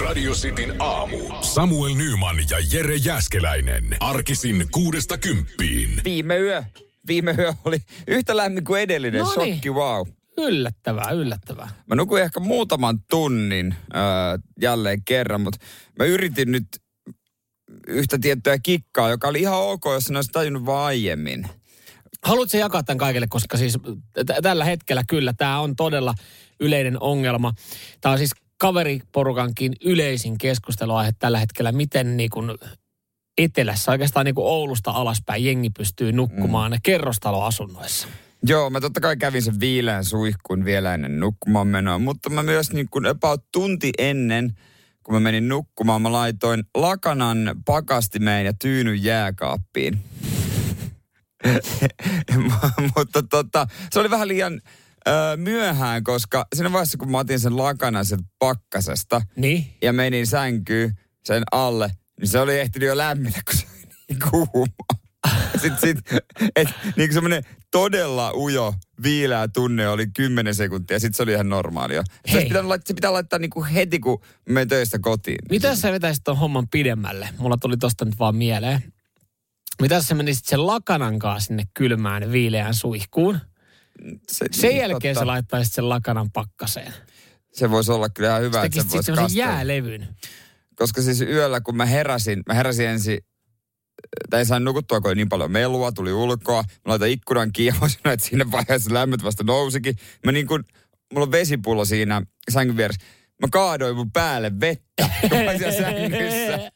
Radio Cityn aamu. Samuel Nyman ja Jere Jäskeläinen. Arkisin kuudesta kymppiin. Viime yö. Viime yö oli yhtä lämmin kuin edellinen. Noniin. Shokki, wow. Yllättävää, yllättävää. Mä nukuin ehkä muutaman tunnin äh, jälleen kerran, mutta mä yritin nyt yhtä tiettyä kikkaa, joka oli ihan ok, jos en olisi tajunnut vaan aiemmin. Haluatko jakaa tämän kaikille, koska siis t- tällä hetkellä kyllä tämä on todella yleinen ongelma. Tämä on siis kaveriporukankin yleisin keskusteluaihe tällä hetkellä, miten niin kuin etelässä, oikeastaan niin kuin Oulusta alaspäin jengi pystyy nukkumaan mm. kerrostaloasunnoissa. Joo, mä totta kai kävin sen viileän suihkun vielä ennen nukkumaan menoa, mutta mä myös niin kuin about tunti ennen, kun mä menin nukkumaan, mä laitoin lakanan pakastimeen ja tyynyn jääkaappiin. mutta tota, se oli vähän liian ö, myöhään, koska siinä vaiheessa, kun mä otin sen lakanan sen pakkasesta Niin? ja menin sänkyyn sen alle, niin se oli ehtinyt jo lämmitä, kun se oli niin kuuma. Sitten sit, et, niin kuin semmoinen todella ujo, viileä tunne oli 10 sekuntia, sitten se oli ihan normaalia. Se, pitää, laittaa, se pitää laittaa niin kuin heti, kun menen töistä kotiin. Mitä jos sä vetäisit ton homman pidemmälle? Mulla tuli tosta nyt vaan mieleen. Mitä jos sä menisit sen lakanan kanssa sinne kylmään viileään suihkuun? Se, Sen niin, jälkeen totta. sä laittaisit sen lakanan pakkaseen. Se voisi olla kyllä ihan hyvä, Sä että tekisit se voisi jäälevyn. Koska siis yöllä, kun mä heräsin, mä heräsin ensin, tai en saanut nukuttua, kun oli niin paljon melua, tuli ulkoa. Mä laitoin ikkunan kiinni, että siinä vaiheessa lämmöt vasta nousikin. Mä niin kuin, mulla on vesipullo siinä sängyn vieressä. Mä kaadoin mun päälle vettä, kun mä siellä sängyssä.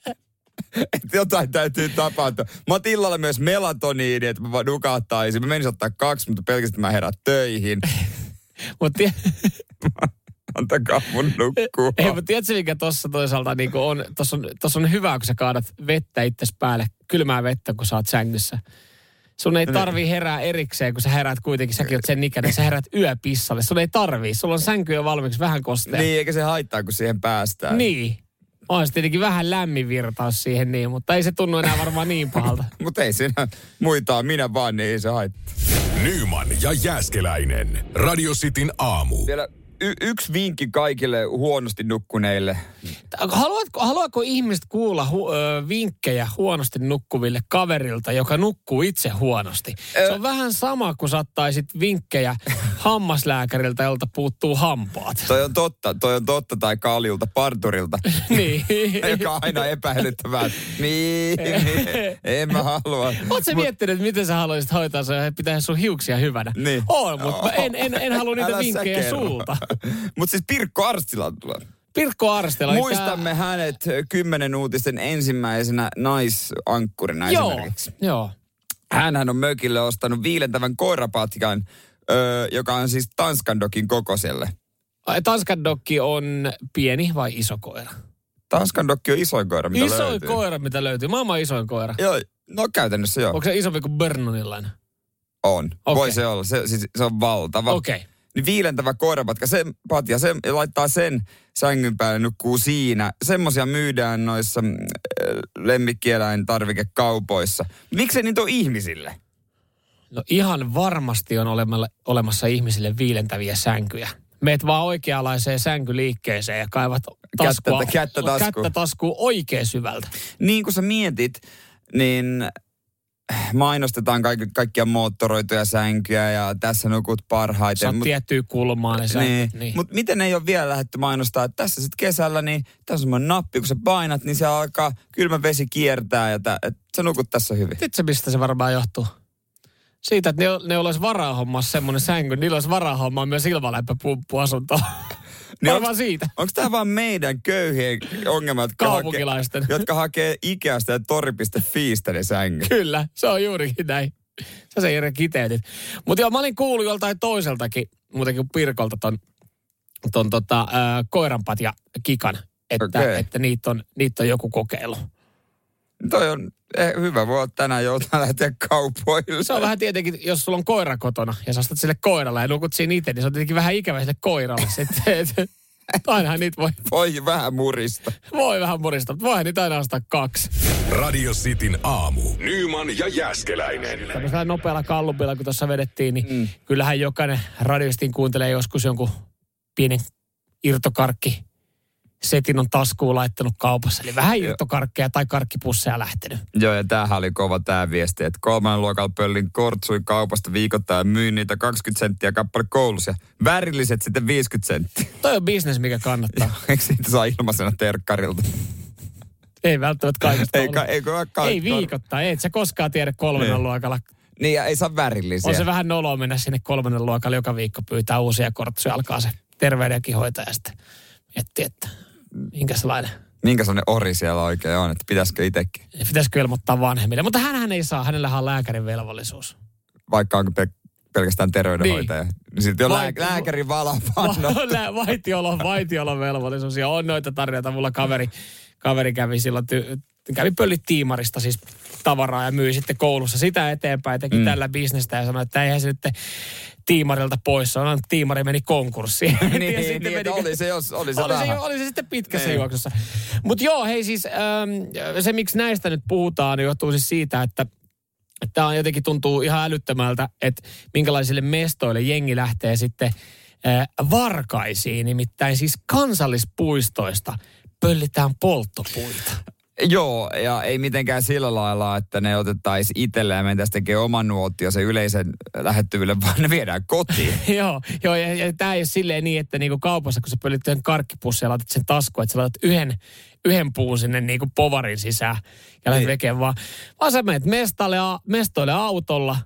Että jotain täytyy tapahtua. Mä otin illalla myös melatoniini, että mä vaan nukahtaisin. Mä menin ottaa kaksi, mutta pelkästään mä herät töihin. Mutta Antakaa mun nukkua. Ei, mutta tiedätkö, mikä tuossa toisaalta niin on, tuossa on, tossa on hyvä, kun sä kaadat vettä itses päälle, kylmää vettä, kun sä oot sängyssä. Sun ei tarvii herää erikseen, kun sä heräät kuitenkin, säkin oot sen ikäinen, sä heräät yöpissalle. Sun ei tarvii, sulla on sänky jo valmiiksi vähän kostea. Niin, eikä se haittaa, kun siihen päästään. Niin. On se tietenkin vähän lämmin virtaus siihen niin, mutta ei se tunnu enää varmaan niin pahalta. Mutta ei siinä muita minä vaan, niin ei se haittaa. Nyman ja Jäskeläinen. Radio Cityn aamu. Vielä y- yksi vinkki kaikille huonosti nukkuneille. Haluatko, haluatko ihmiset kuulla hu, ö, vinkkejä huonosti nukkuville kaverilta, joka nukkuu itse huonosti? Se on vähän sama, kun saattaisit vinkkejä hammaslääkäriltä, jolta puuttuu hampaat. Toi on totta, toi on totta, tai kaljulta, parturilta, niin. joka on aina epäilyttävää. Niin, niin, en mä halua. Oletko miettinyt, että miten sä haluaisit hoitaa sen ja pitää sun hiuksia hyvänä? Niin. On, mutta mä en, en, en halua niitä Älä sä vinkkejä sulta. Mutta siis Pirkko Arstila tulee. Pirkko Arstela. Muistamme hänet kymmenen uutisten ensimmäisenä naisankkurina Joo, esimerkiksi. joo. Hänhän on mökille ostanut viilentävän koirapatkan, öö, joka on siis Tanskan dokin kokoiselle. Tanskan dokki on pieni vai iso koira? Tanskan dokki on isoin koira, mitä isoin löytyy. koira, mitä löytyy. Maailman isoin koira. Joo, no käytännössä joo. Onko se isompi kuin Bernonillainen? On. Okei. Voi se olla. Se, siis, se on valtava. Okei. Okay. Niin viilentävä koirapatka, se, patja, se laittaa sen sängyn päälle, nukkuu siinä. Semmoisia myydään noissa mm, lemmikkieläintarvikekaupoissa. Miksei niitä ole ihmisille? No ihan varmasti on olemassa ihmisille viilentäviä sänkyjä. Meet vaan oikeanlaiseen sänkyliikkeeseen ja kaivat taskua, Kättä- kättä taskuun. kättä taskuun oikein syvältä. Niin kuin sä mietit, niin mainostetaan kaikki, kaikkia moottoroituja sänkyjä ja tässä nukut parhaiten. Saat Mut- tiettyä kulmaa ne sänkyt. Niin. Niin. Mutta miten ei ole vielä lähdetty mainostaa, että tässä sitten kesällä, niin tässä on semmoinen nappi, kun sä painat, niin se alkaa kylmä vesi kiertää ja tä, et sä nukut tässä hyvin. Tiedätkö, mistä se varmaan johtuu? Siitä, että ne, ne olisi varaa hommaa semmoinen sänky, niillä olisi varaa hommaa myös ilmalämpöpumppu asuntoon. Niin varmaan onks- siitä. Onko tämä vaan meidän köyhien ongelmat, jotka, Kaupunkilaisten. hakee, jotka hakee Ikeasta ja tori.fiistä ne sängyt? Kyllä, se on juurikin näin. Sä se Jere kiteytit. Mutta joo, mä olin kuullut joltain toiseltakin, muutenkin kuin Pirkolta ton, ton tota, äh, koiranpat ja kikan, että, okay. että niitä, on, niitä on joku kokeilu. Toi on eh, hyvä, voi olla tänään joutua lähteä kaupoille. Se on vähän tietenkin, jos sulla on koira kotona ja sä ostat sille koiralle ja nukut siinä itse, niin se on tietenkin vähän ikävä sille koiralle. Sitten, et, ainahan niitä voi, Voi vähän murista. voi vähän muristaa, mutta voihan niitä aina ostaa kaksi. Radio Cityn aamu. Nyman ja Jäskeläinen. Tämmöisellä nopealla kallupilla, kun tuossa vedettiin, niin mm. kyllähän jokainen radiostin kuuntelee joskus jonkun pienen irtokarkki setin on taskuun laittanut kaupassa. Eli vähän irtokarkkeja tai karkkipusseja lähtenyt. Joo, ja tämähän oli kova tämä viesti, että kolmannen luokalla pöllin kortsui kaupasta viikoittain ja myin niitä 20 senttiä kappale koulussa. Värilliset sitten 50 senttiä. Toi on bisnes, mikä kannattaa. Eikö siitä saa ilmaisena terkkarilta? ei välttämättä kaikesta Ei, ka, ei, ka, ei viikoittain, et sä koskaan tiedä kolmannen Niin. luokalla. Niin, ja ei saa värillisiä. On se vähän noloa mennä sinne kolmannen luokalla joka viikko pyytää uusia kortsuja, alkaa se terveydenhoitaja sitten miettiä, että minkä sellainen. Minkä sellainen ori siellä oikein on, että pitäisikö itsekin? Pitäisikö ilmoittaa vanhemmille. Mutta hänhän ei saa, hänellähän on lääkärin velvollisuus. Vaikka onko pel- pelkästään terveydenhoitaja. Niin. niin silti on Vai- lää- lääkärin valapanno. Va- Vaitiolo, vaitiolon velvollisuus. Ja on noita tarjoita. Mulla kaveri, kaveri kävi silloin, ty- kävi pöllit tiimarista siis tavaraa ja myi sitten koulussa sitä eteenpäin. Teki mm. tällä bisnestä ja sanoi, että eihän se nyt tiimarilta pois. On, tiimari meni konkurssiin. niin, Ja niin, sitten niin että meni- oli se, jos, oli se oli se, oli se sitten pitkässä Niin. juoksussa. Mutta joo, hei siis ähm, se miksi näistä nyt puhutaan, niin johtuu siis siitä, että tämä on jotenkin tuntuu ihan älyttömältä, että minkälaisille mestoille jengi lähtee sitten äh, varkaisiin, nimittäin siis kansallispuistoista pöllitään polttopuita. Joo, ja ei mitenkään sillä lailla, että ne otettaisiin itselle ja mentäisiin tekemään oman nuotio sen yleisen lähettyville, vaan ne viedään kotiin. joo, joo, ja, ja tämä ei ole silleen niin, että niinku kaupassa, kun sä pöllit yhden karkkipussin ja laitat sen taskuun, että sä laitat yhden, yhden puun sinne niinku povarin sisään ja lähdet Niin. vekeen vaan. Vaan sä menet mestalle, a- mestoille autolla,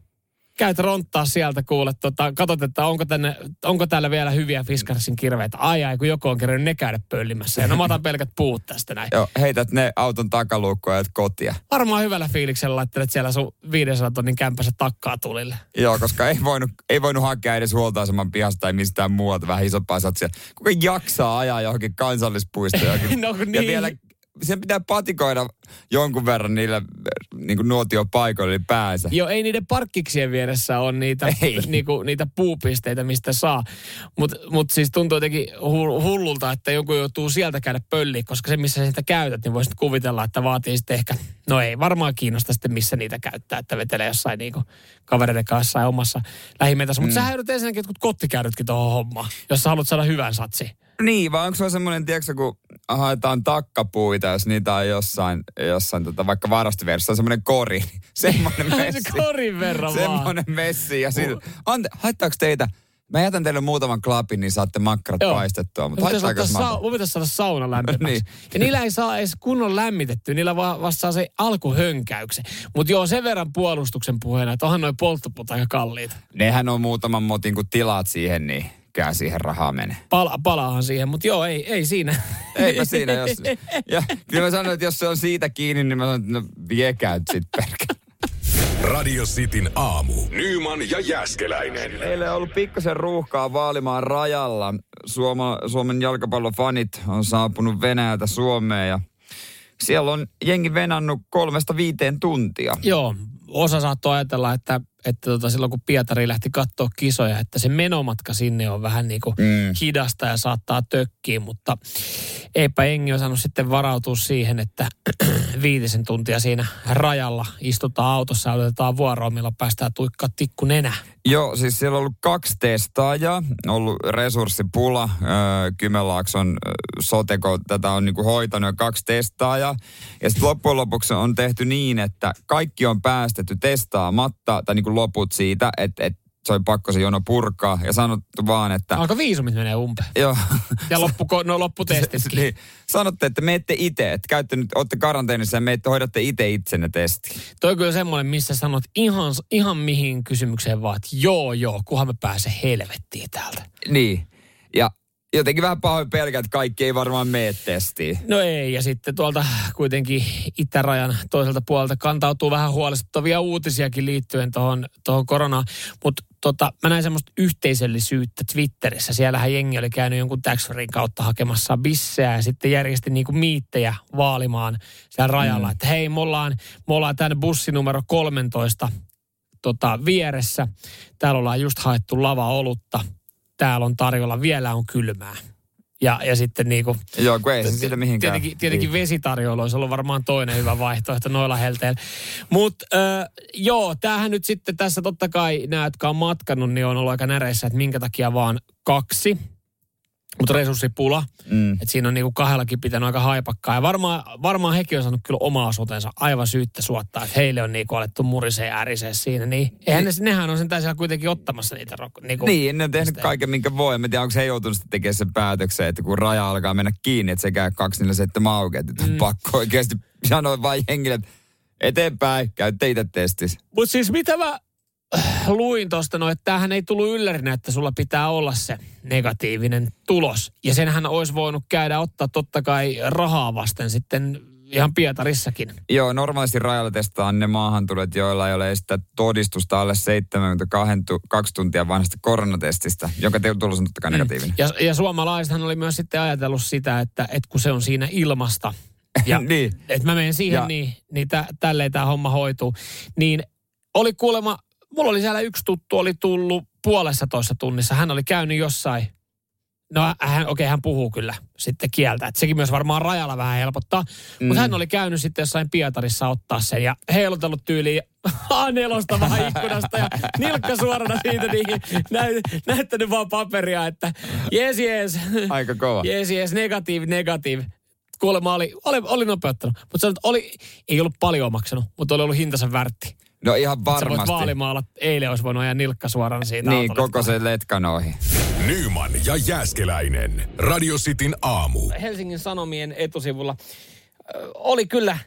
käyt ronttaa sieltä, kuule, tota, katsot, että onko, tänne, onko täällä vielä hyviä Fiskarsin kirveitä. Ai ai, kun joku on kerännyt ne käydä pöllimässä. Ja no mä otan pelkät puut tästä näin. Joo, heität ne auton takaluukkoa ja kotia. Varmaan hyvällä fiiliksellä laittelet siellä sun 500 tonnin kämpässä takkaa tulille. Joo, koska ei voinut, ei voinut hakea edes huoltoaseman pihasta tai mistään muualta vähän isompaa satsia. Kuka jaksaa ajaa johonkin kansallispuistoon? Johonkin. No, Ja niin. vielä sen pitää patikoida jonkun verran niillä niin kuin nuotiopaikoilla ylipäänsä. Joo, ei niiden parkkiksien vieressä on niitä, Ei. niinku, niitä puupisteitä, mistä saa. Mutta mut siis tuntuu jotenkin hu- hullulta, että joku joutuu sieltä käydä pölliin, koska se, missä sä sitä käytät, niin voisit kuvitella, että vaatii sitten ehkä, no ei varmaan kiinnosta sitten, missä niitä käyttää, että vetelee jossain niinku kavereiden kanssa ja omassa lähimetässä. Mutta mm. sähän joudut ensinnäkin jotkut kottikäydytkin tuohon hommaan, jos sä haluat saada hyvän satsi. Niin, vai onko se semmoinen, tiedätkö, kun haetaan takkapuita, jos niitä on jossain, jossain tota, vaikka varastoversiossa, semmoinen kori. Semmoinen se messi. korin verran vaan. semmoinen messi. Ja siitä, ante, haittaako teitä? Mä jätän teille muutaman klapin, niin saatte makkarat Joo. paistettua. Mutta Mun pitäisi, sa- mä... mun pitäisi saada sauna lämpimäksi. Niin. Ja niillä ei saa edes kunnon lämmitetty, niillä vaan vasta saa se alkuhönkäyksen. Mutta joo, sen verran puolustuksen puheena, että onhan noin polttopuut aika kalliita. Nehän on muutaman motin, kun tilaat siihen, niin kää siihen rahaa menee. Pala, palaahan siihen, mutta joo, ei, ei siinä. Eipä siinä, jos... Ja kyllä mä sanoin, että jos se on siitä kiinni, niin mä sanon, että no viekää nyt sit perkele. Radio Cityn aamu. Nyman ja Jäskeläinen. Meillä on ollut pikkasen ruuhkaa Vaalimaan rajalla. Suoma, Suomen jalkapallofanit on saapunut Venäjältä Suomeen ja siellä on jengi venannut kolmesta viiteen tuntia. joo, osa saattoi ajatella, että, että tota, silloin kun Pietari lähti katsoa kisoja, että se menomatka sinne on vähän niin kuin Mm. hidasta ja saattaa tökkiä, mutta eipä Engi osannut sitten varautua siihen, että viitisen tuntia siinä rajalla istutaan autossa ja otetaan vuoroa, milloin päästään tuikkaa tikku nenä. Joo, siis siellä on ollut kaksi testaajaa, ollut resurssipula. Kymenlaakson Soteko tätä on niinku hoitanut ja kaksi testaajaa. Ja sitten loppujen lopuksi on tehty niin, että kaikki on päästetty testaamatta, tai niinku loput siitä, että et se oli pakko se jono purkaa. Ja sanottu vaan, että... Alko viisumit menee umpeen. Joo. Ja loppu, no lopputestitkin. niin, sanotte, että menette itse, että käytte nyt, olette karanteenissa ja menette, hoidatte itse itsenne testi. Toi kyllä semmoinen, missä sanot ihan, ihan mihin kysymykseen vaan, että joo joo, kunhan mä pääsen helvettiin täältä. Niin. Ja jotenkin vähän pahoin pelkää, että kaikki ei varmaan mene testiin. No ei, ja sitten tuolta kuitenkin itärajan toiselta puolelta kantautuu vähän huolestuttavia uutisiakin liittyen tuohon tohon koronaan. Mutta tota, mä näin semmoista yhteisöllisyyttä Twitterissä. Siellähän jengi oli käynyt jonkun tax kautta hakemassa bisseä ja sitten järjesti niinku miittejä vaalimaan siellä rajalla. Mm. Että hei, me ollaan, me ollaan tämän bussinumero 13 tota, vieressä. Täällä ollaan just haettu lava-olutta. Täällä on tarjolla, vielä on kylmää. Ja, ja sitten niinku, Joo, kun ei se siitä mihinkään. Tietenkin, tietenkin vesitarjoilu olisi ollut varmaan toinen hyvä vaihtoehto noilla helteillä. Mutta äh, joo, tämähän nyt sitten tässä totta kai nämä, jotka on matkannut, niin on ollut aika näreissä, että minkä takia vaan kaksi. Mutta resurssipula. Mm. Että siinä on niinku kahdellakin pitänyt aika haipakkaa. Ja varmaan, varmaan hekin on saanut kyllä omaa osuutensa aivan syyttä suottaa, että heille on niinku alettu murisee ja ärisee siinä. Niin eihän ne, nehän on sen siellä kuitenkin ottamassa niitä. Niinku, Niin, ne on tehnyt pisteitä. kaiken, minkä voi. Mä tiedän, onko he joutunut tekemään sen päätöksen, että kun raja alkaa mennä kiinni, että se käy 247 auki, että mm. pakko oikeasti sanoa vain jengille, että eteenpäin, käytte itse testissä. Mutta siis mitä mä luin tuosta, no, että tämähän ei tullut yllärinä, että sulla pitää olla se negatiivinen tulos. Ja senhän olisi voinut käydä ottaa totta kai rahaa vasten sitten ihan Pietarissakin. Joo, normaalisti rajalla testataan ne maahantulijat, joilla ei ole edes sitä todistusta alle 72 tuntia vanhasta koronatestistä, joka te- tulos on totta kai negatiivinen. Ja, ja suomalaisethan oli myös sitten ajatellut sitä, että, että kun se on siinä ilmasta, ja niin. että mä menen siihen, Ja- niin, niin tä, tälleen tämä homma hoituu. Niin oli kuulemma, mulla oli siellä yksi tuttu, oli tullut puolessa toista tunnissa. Hän oli käynyt jossain, no hän, okei hän puhuu kyllä sitten kieltä. Että sekin myös varmaan rajalla vähän helpottaa. Mm. Mutta hän oli käynyt sitten jossain Pietarissa ottaa sen ja heilutellut tyyliin A4 vähän ikkunasta ja nilkka suorana siitä niihin näy, näyttänyt vaan paperia, että jes jes. Aika kova. Jees, jees, negatiivi, negatiivi. Kuulemma oli, oli, oli nopeuttanut. Mutta oli, ei ollut paljon maksanut, mutta oli ollut hintansa värtti. No ihan Sä voit varmasti. vaalimaalla, eilen olisi voinut ajaa nilkka suoraan siitä Niin, autolista. koko se letkan ohi. Nyman ja Jääskeläinen. Radio Cityn aamu. Helsingin Sanomien etusivulla oli kyllä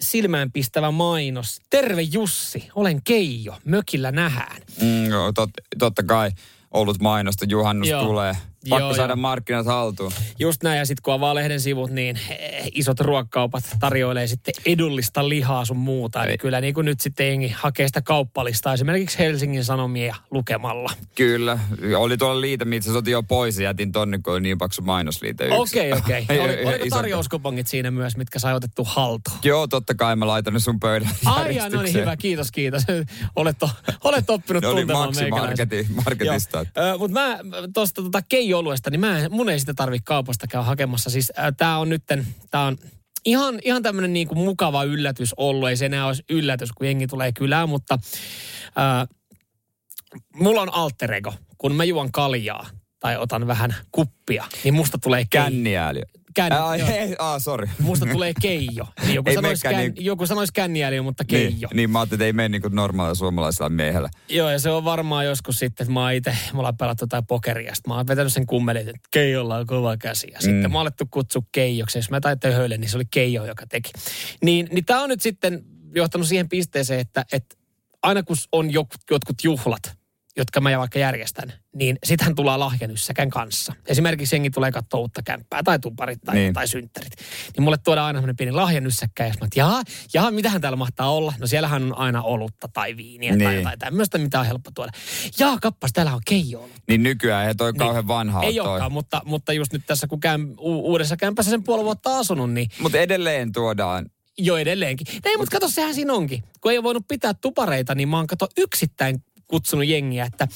silmäänpistävä mainos. Terve Jussi, olen Keijo, mökillä nähään. Mm, joo, tot, totta kai ollut mainosta, juhannus Joo. tulee. Pakko Joo, saada joo. markkinat haltuun. Just näin, ja sitten kun avaa lehden sivut, niin eh, isot ruokkaupat tarjoilee sitten edullista lihaa sun muuta. Eli kyllä niin kuin nyt sitten jengi hakee sitä kauppalistaa esimerkiksi Helsingin Sanomia lukemalla. Kyllä. Oli tuolla liite, mitä se jo pois ja jätin tonne, kun oli niin paksu mainosliite. Okei, okei. Ei, Oli, ei, oliko tarjouskupongit siinä myös, mitkä sai otettu haltuun? Joo, totta kai mä laitan ne sun pöydän Ai, ja, no niin, hyvä, kiitos, kiitos. Olet, to, olet oppinut Ne oli tuntemaan meikäläisen. Marketin- Marketista. Mutta mä tuosta tota Keijo-oluesta, niin mä, mun ei sitä tarvi kaupasta käydä hakemassa. Siis äh, tää on nytten, tää on ihan, ihan tämmönen niinku mukava yllätys ollut. Ei se enää olisi yllätys, kun jengi tulee kylään, mutta äh, mulla on alter ego. Kun mä juon kaljaa tai otan vähän kuppia, niin musta tulee kei- Känniääli. Kän, Ää, joo. ei, aa, sorry. Musta tulee keijo. Niin joku, sanoisi kän, niin- joku sanoisi känniäli, mutta keijo. Niin, niin mä ajattelin, että ei mene niin kuin normaalilla suomalaisella miehellä. Joo, ja se on varmaan joskus sitten, että mä oon itse, me ollaan pelattu jotain pokeria, sitten mä oon vetänyt sen kummelin, että Keijolla on kova käsi. Ja sitten Mm. mä oon alettu kutsua Keijoksi, jos mä taitin höille, niin se oli Keijo, joka teki. Niin, niin tää on nyt sitten johtanut siihen pisteeseen, että, että aina kun on jotkut juhlat, jotka mä vaikka järjestän, niin sitähän tullaan lahjanyssäkän kanssa. Esimerkiksi jengi tulee katsoa uutta kämppää tai tuparit tai, niin. Niin. tai synttärit. Niin mulle tuodaan aina semmoinen pieni lahjanyssäkkä ja mä jaha, jaha, mitähän täällä mahtaa olla? No siellähän on aina olutta tai viiniä niin. tai Niin. jotain tämmöistä, mitä on helppo tuoda. Jaa, kappas, täällä on keijo ollut. Niin nykyään ei toi kauhean vanha Ei toi. olekaan, mutta, mutta just nyt tässä, kun käyn u- uudessa kämpässä sen puoli vuotta asunut, niin Mutta edelleen tuodaan. jo edelleenkin. Ei, mutta kato, sehän siinä onkin. Kun ei ole voinut pitää tupareita, niin mä oon kato yksittäin kutsunut jengiä, että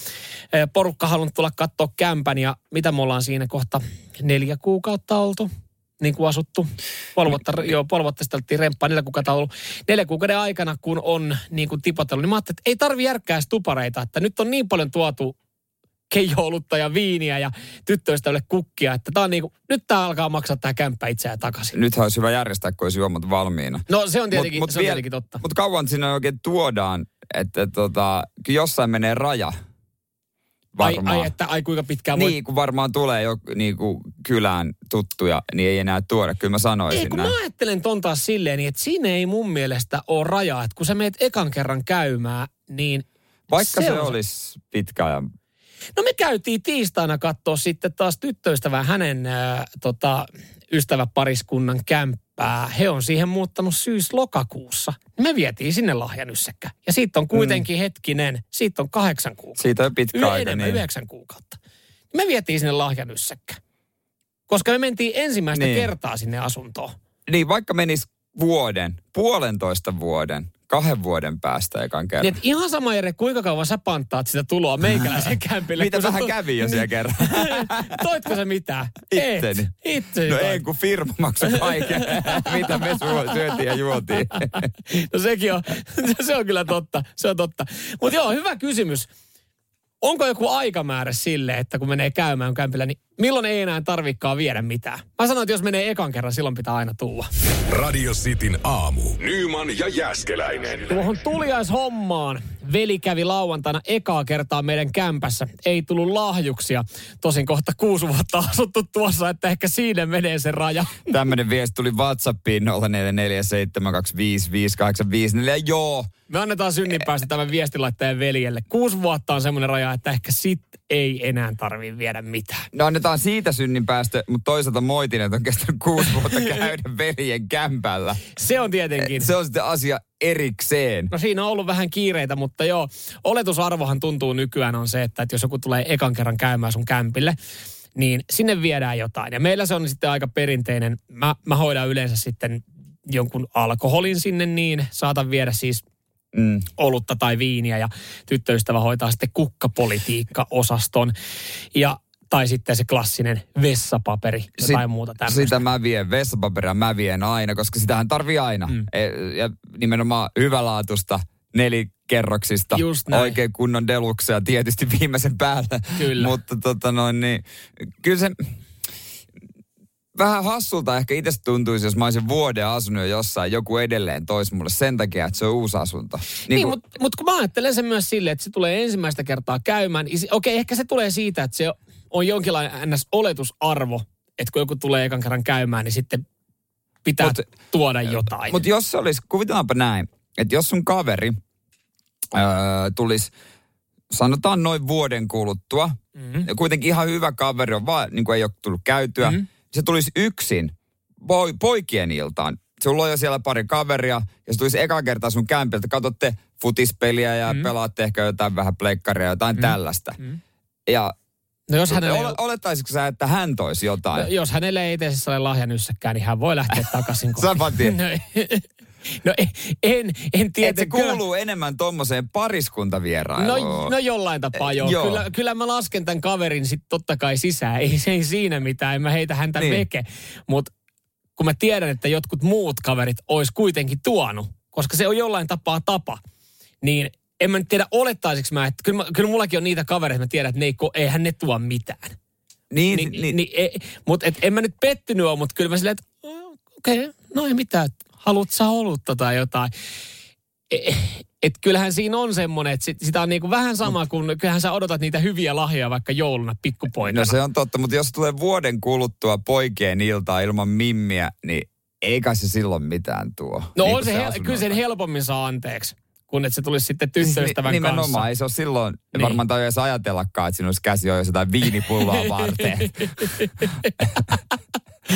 porukka halunnut tulla katsoa kämpän ja mitä me ollaan siinä kohta neljä kuukautta oltu niin kuin asuttu. Puoli vuotta, joo, puoli vuotta sitten oltiin remppaa, neljä kuukautta ollut. Neljä kuukauden aikana, kun on niin kuin tipotellut, niin mä ajattelin, että ei tarvi järkkää edes tupareita, että nyt on niin paljon tuotu keijoulutta ja viiniä ja tyttöystävälle kukkia, että tää on niin kuin, nyt tää alkaa maksaa tää kämppä itseään takaisin. Nythän olisi hyvä järjestää, kun olisi juomat valmiina. No se on tietenkin, se on vielä- tietenkin totta. Mutta kauan sinne oikein tuodaan, että tota, kyllä jossain menee raja. Ai, Varmaan. ai, että ai kuinka pitkään voi... Niin, kun varmaan tulee jo niin kuin kylään tuttuja, niin ei enää tuoda. Kyllä mä sanoisin Ei, kun näin. mä ajattelen ton taas silleen, niin että siinä ei mun mielestä ole rajaa. Että kun sä meet ekan kerran käymään, niin... Vaikka se, on olisi pitkä ajan. No me käytiin tiistaina katsoa sitten taas tyttöystävää hänen äh, tota, ystäväpariskunnan kämppää. He on siihen muuttanut syys-lokakuussa. Me vietiin sinne lahjanyssäkkä. Ja siitä on kuitenkin mm. hetkinen, siitä on kahdeksan kuukautta. Siitä on pitkä Yhä aika. enemmän, Niin. yhdeksän kuukautta. Me vietiin sinne lahjanyssäkkä. Koska me mentiin ensimmäistä Niin. kertaa sinne asuntoon. niin, vaikka menisi vuoden, puolentoista vuoden, kahden vuoden päästä ekan kerran. Niin, ihan sama Jere, kuinka kauan sä panttaat sitä tuloa meikäläisen kämpille. Mitä vähän tu- kävi jo siellä kerran? Toitko sä mitään? Itteni. Itteni. No ei, kun firma maksoi kaiken, mitä me syötiin ja juotiin. No sekin on, se on kyllä totta. Se on totta. Mutta joo, hyvä kysymys. Onko joku aikamäärä sille, että kun menee käymään kämpillä, niin milloin ei enää tarvikaan viedä mitään. Mä sanoin, että jos menee ekan kerran, silloin pitää aina tulla. Radio Cityn aamu. Nyman ja Jäskeläinen. Tuohon tuliaishommaan veli kävi lauantaina ekaa kertaa meidän kämpässä. Ei tullut lahjuksia. Tosin kohta kuusi vuotta asuttu tuossa, että ehkä siinä menee se raja. Tämmöinen viesti tuli WhatsAppiin 0447255854. Joo, Me annetaan synninpäästä tämän viestilaittajan veljelle. Kuusi vuotta on semmoinen raja, että ehkä sit ei enää tarvii viedä mitään. No annetaan siitä synnin päästö, mutta toisaalta moitin, että on kestänyt kuusi vuotta käydä veljen kämpällä. Se on tietenkin. Se on sitten asia erikseen. No siinä on ollut vähän kiireitä, mutta joo, oletusarvohan tuntuu nykyään on se, että, että jos joku tulee ekan kerran käymään sun kämpille, niin sinne viedään jotain. Ja meillä se on sitten aika perinteinen. Mä, mä hoidan yleensä sitten jonkun alkoholin sinne niin, saatan viedä siis Mm. olutta tai viiniä ja tyttöystävä hoitaa sitten kukkapolitiikka-osaston. Ja tai sitten se klassinen vessapaperi tai muuta tämmöistä. Sitä mä vien, vessapaperia mä vien aina, koska sitähän tarvii aina. Mm. Ja nimenomaan hyvälaatusta nelikerroksista, Just näin. oikein kunnon delukseja tietysti viimeisen päällä. Kyllä. Mutta tota noin, niin kyllä se vähän hassulta ehkä itse tuntuisi, jos mä olisin vuoden asunut jo jossain, joku edelleen tois mulle sen takia, että se on uusi asunto. Niin, kun- mutta mut kun mä ajattelen sen myös silleen, että se tulee ensimmäistä kertaa käymään. niin Okei, ehkä se tulee siitä, että se on jonkinlainen ns-oletusarvo, että kun joku tulee ekan kerran käymään, niin sitten pitää Mut- tuoda jotain. Mutta jos se olisi, kuvitellaanpa näin, että jos sun kaveri öö, tulisi, sanotaan noin vuoden kuluttua, mm-hmm. kuitenkin ihan hyvä kaveri on vaan, niin kuin ei ole tullut käytyä, mm-hmm. Se tulisi yksin poi, poikien iltaan. Sulla on jo siellä pari kaveria, ja se tulisi eka kertaa sun kämpiltä, katsotte futispeliä ja mm-hmm. pelaatte ehkä jotain vähän pleikkaria jotain mm-hmm. tällaista. Mm-hmm. Ja no jos ole, ole, olettaisitko sä, että hän toisi jotain? no, jos hänellä ei itse asiassa ole lahjanyssäkään, niin hän voi lähteä takaisin. Saman tien. no, en, en, en tiedä. Että se kuuluu enemmän tommoseen pariskuntavierailuun. No, no jollain tapaa joo. Joo. Kyllä, kyllä mä lasken tämän kaverin sitten totta kai sisään. Ei, ei siinä mitään, en mä heitä häntä Niin. veke. Mutta kun mä tiedän, että jotkut muut kaverit olisi kuitenkin tuonut, koska se on jollain tapaa tapa, niin en mä nyt tiedä olettaisiko mä, että kyllä, mä, kyllä mullakin on niitä kavereita, mä tiedän, että ne ei, eihän ne tuo mitään. niin, Niin, niin, niin, ei, mutta et, en mä nyt pettynyt ole, mutta kyllä mä silleen, että "Oh, okei, okay, no ei mitään, haluat sä olutta tai jotain. E- Et kyllähän siinä on semmoinen, että sit, sitä on niinku vähän sama kuin, kyllähän sä odotat niitä hyviä lahjoja vaikka jouluna pikkupoikana. No se on totta, mutta jos tulee vuoden kuluttua poikien iltaa ilman mimmiä, niin eikä se silloin mitään tuo. no Niin on se, hel- kyllä sen helpommin saa anteeksi, kun että se tulisi sitten tyttöystävän ni- Nimenomaan, kanssa. ei se ole silloin, niin. Niin. varmaan tai edes ajatellakaan, että siinä olisi käsi jo jotain viinipulloa varten.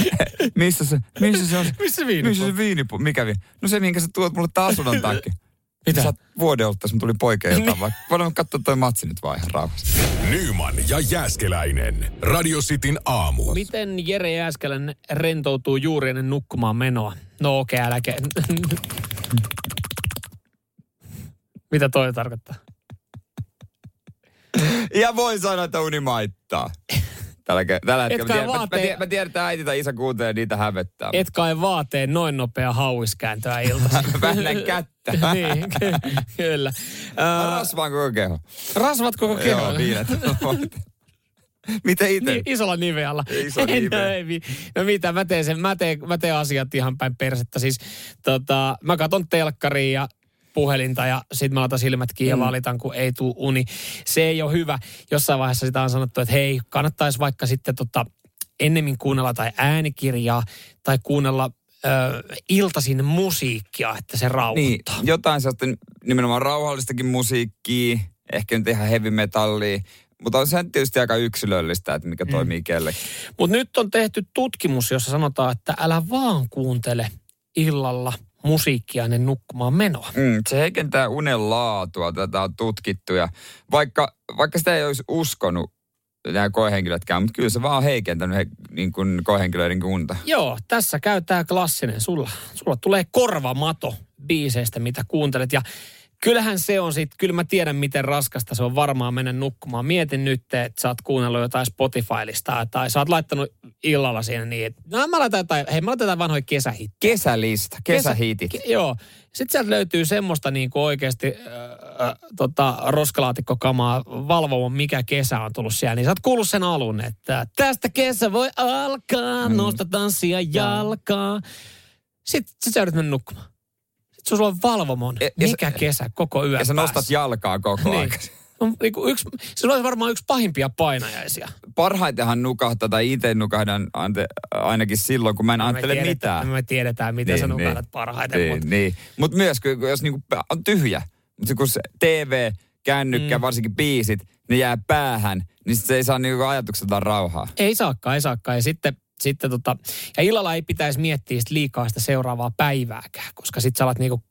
missä se, missä se on? Missä viinipullo? Missä se viinipullo? Mikä vi? No se, minkä sä tuot mulle tää asunnon takia. Mitä? Sä oot vuoden ollut tässä, mä tulin poikeen jotain, vaikka voidaan katsoa toi matsi nyt vaan ihan rauhassa. Nyman ja Jäskeläinen. Radio Cityn aamu. Miten Jere Jääskelän rentoutuu juuri ennen nukkumaan menoa? No okei, okay, äläkä. Mitä toi tarkoittaa? Ja voin sanoa, että uni maittaa. Tällä, tällä hetkellä. Mä tiedän, mä, mä, vaatee- tiedän, mä tiedän, että äiti tai isä kuuntelee niitä hävettää. Et kai vaateen noin nopea hauiskääntöä iltaisin. Väännän kättä. niin, ky- kyllä. Mä Uh, rasvaan koko keho. rasvat koko keho. Joo, viilet. Miten itse? Niin, isolla nivealla. Iso nive. no, ei, no mitä, mä teen, sen, mä, teen, mä teen asiat ihan päin persettä. Siis tota, mä katon telkkaria ja puhelinta ja sit mä laitan silmät kiinni ja valitan, kun ei tuu uni. Se ei ole hyvä. Jossain vaiheessa sitä on sanottu, että hei, kannattaisi vaikka sitten tota, ennemmin kuunnella tai äänikirjaa tai kuunnella ö, iltaisin musiikkia, että se Niin, rauhoittaa. jotain sellaista nimenomaan rauhallistakin musiikkia, ehkä nyt ihan heavy metallia, mutta on se tietysti aika yksilöllistä, että mikä mm. toimii kellekin. Mutta nyt on tehty tutkimus, jossa sanotaan, että älä vaan kuuntele illalla musiikkia ennen nukkumaan menoa. Mm, se heikentää unen laatua, tätä on tutkittu ja vaikka, vaikka sitä ei olisi uskonut nämä koehenkilötkään, mutta kyllä se vaan on heikentänyt he, niin kuin koehenkilöiden unta. Joo, tässä käy tämä klassinen. Sulla, sulla tulee korvamato biiseistä, mitä kuuntelet. Ja kyllähän se on sitten, kyllä mä tiedän, miten raskasta se on varmaan mennä nukkumaan. Mietin nyt, että sä oot kuunnellut jotain Spotifylista tai sä oot laittanut illalla siinä niin, että no mä laitan jotain, hei mä laitan jotain vanhoja kesähittejä. Kesälista, kesähiitit. Ke, joo. Sitten sieltä löytyy semmoista niin kuin oikeasti äh, äh, tota, roskalaatikkokamaa valvomaan, mikä kesä on tullut siellä, niin sä oot kuullut sen alun, että tästä kesä voi alkaa, mm. nosta tanssia jalkaa. Sitten sit sä joudut mennä nukkumaan. Sitten sulla on valvomon, Ja- ja mikä sä- kesä koko yön Ja sä nostat päässä. jalkaa koko Niin. ajan. On niinku yksi, se olisi varmaan yksi pahimpia painajaisia. Parhaitenhan nukahtaa, tai itse nukahdan ante, ainakin silloin, kun mä en Me ajattele mitään. Me tiedetään, miten sä nukahdat parhaiten. Niin, mutta niin. Mutta myös, kun, jos niinku on tyhjä, mutta kun se TV, kännykkä, Mm. varsinkin biisit, ne jää päähän, niin se ei saa niinku ajatukseltaan rauhaa. Ei saakaan, ei saakaan. Ja sitten, sitten tota, ja illalla ei pitäisi miettiä sit liikaa sitä seuraavaa päivääkään, koska sitten sä alat niinku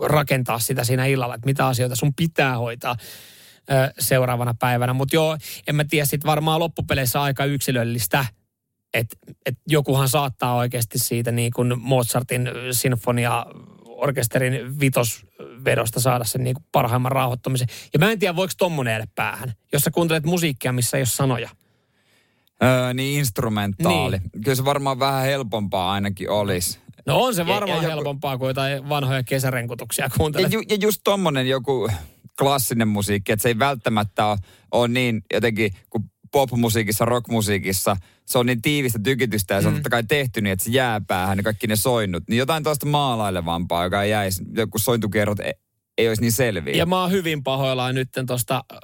rakentaa sitä siinä illalla, että mitä asioita sun pitää hoitaa ö, seuraavana päivänä. Mutta joo, en mä tiedä, sitten varmaan loppupeleissä aika yksilöllistä, että et jokuhan saattaa oikeasti siitä niin kuin Mozartin sinfonia orkesterin vitosvedosta saada sen niin kuin parhaimman rauhoittamisen. Ja mä en tiedä, voiko tommonen päähän, jos sä kuuntelet musiikkia, missä ei ole sanoja. Öö, niin instrumentaali. Niin. Kyllä se varmaan vähän helpompaa ainakin olisi. No on se Ja- varmaan ja joku- helpompaa kuin jotain vanhoja kesärenkutuksia Ja, kuuntele. ju, ja just tommonen joku klassinen musiikki, että se ei välttämättä ole, ole niin jotenkin kuin popmusiikissa, rockmusiikissa, se on niin tiivistä tykitystä ja se on Mm. totta kai tehty niin, että se jää päähän ja kaikki ne soinnut. Niin jotain toista maalailevampaa, joka jäisi, joku sointukierrot ei, olisi niin selviä. Ja mä oon hyvin pahoillaan nyt tuosta äh,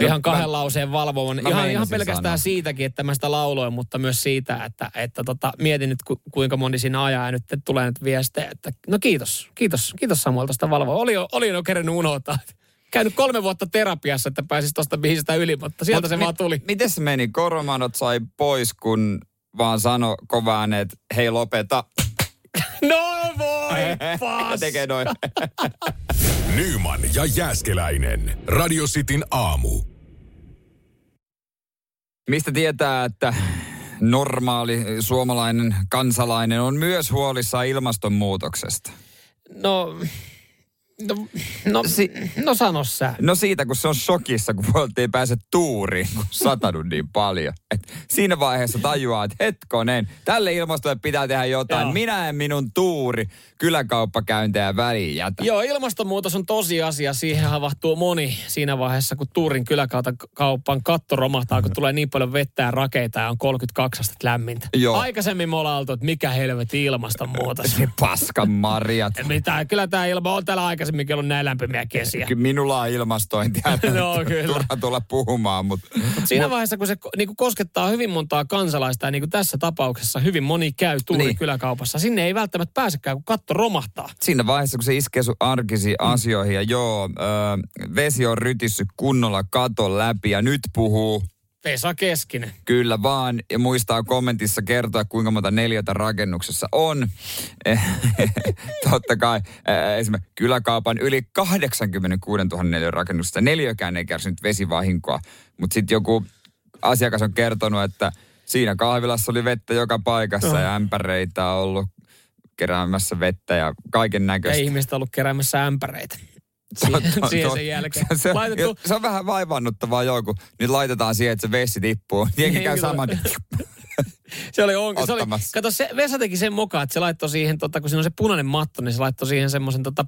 ihan kahden mä- lauseen valvomon. mä Ihan, ihan pelkästään sanoa. siitäkin, että mä sitä lauloin, mutta myös siitä, että, että tota, mietin nyt ku, kuinka moni siinä ajaa ja nyt tulee nyt viestejä, että no kiitos, kiitos, kiitos Samuel tästä valvoa. Oli oli jo kerännyt unohtaa. Käynyt kolme vuotta terapiassa, että pääsis tuosta biisistä yli, mutta sieltä Mut se mi- vaan tuli. Miten se meni? Koromanot sai pois, kun vaan sano kovaan, että hei lopeta. No voi. Tekee noin. Nyman ja Jääskeläinen. Radio Cityn aamu. Mistä tietää, että normaali suomalainen kansalainen on myös huolissaan ilmastonmuutoksesta? No, no, no, Si- no sano sä. No siitä, kun se on shokissa, kun Volt ei pääse tuuriin, kun satanut niin paljon. Et siinä vaiheessa tajuaa, että hetkonen, tälle ilmastolle pitää tehdä jotain. Joo. Minä en minun tuuri kyläkauppakäyntejä väliin jätä. Joo, ilmastonmuutos on tosiasia. Siihen havahtuu moni siinä vaiheessa, kun Tuurin kyläkaupan katto romahtaa, kun tulee niin paljon vettä ja rakeita ja on 32 astetta lämmintä. Joo. Aikaisemmin me ollaan oltu, että mikä helvetin ilmastonmuutos. Paskan marjat. Mitä, kyllä tämä ilma on täällä aikaisemminkin ollut näin lämpimiä kesiä. Kyllä minulla on ilmastointia. No, kyllä. Turha tulla puhumaan, mutta... Siinä vaiheessa, kun se niin kuin koskettaa hyvin montaa kansalaista ja niin kuin tässä tapauksessa hyvin moni käy Tuurin Niin. kyläkaupassa, sinne ei välttämättä pääsekään, kun katto romahtaa. Siinä vaiheessa, kun se iskee sun arkisiin Mm. asioihin ja joo, ö, vesi on rytissyt kunnolla katon läpi ja nyt puhuu Vesa Keskinen. kyllä vaan ja muistaa kommentissa kertoa, kuinka monta neljötä rakennuksessa on. Totta kai esimerkiksi kyläkaupan yli 86 000 neliön rakennuksesta neljökään ei kärsinyt vesivahinkoa, mutta sitten joku asiakas on kertonut, että siinä kahvilassa oli vettä joka paikassa Joo. ja ämpäreitä on ollut keräämässä vettä ja kaiken näköistä. ihmiset on ollut keräämässä ämpäreitä. Siihen, siihen sen jälkeen. Se, Laitettu, se on vähän vaivannuttavaa joku. Nyt laitetaan siihen, että se vessi tippuu. Jengi Niin, käy kyllä. saman. se oli, on, se oli, kato, se, Vesa teki sen mukaan, että se laittoi siihen, tota, kun siinä on se punainen matto, niin se laittoi siihen semmoisen tota,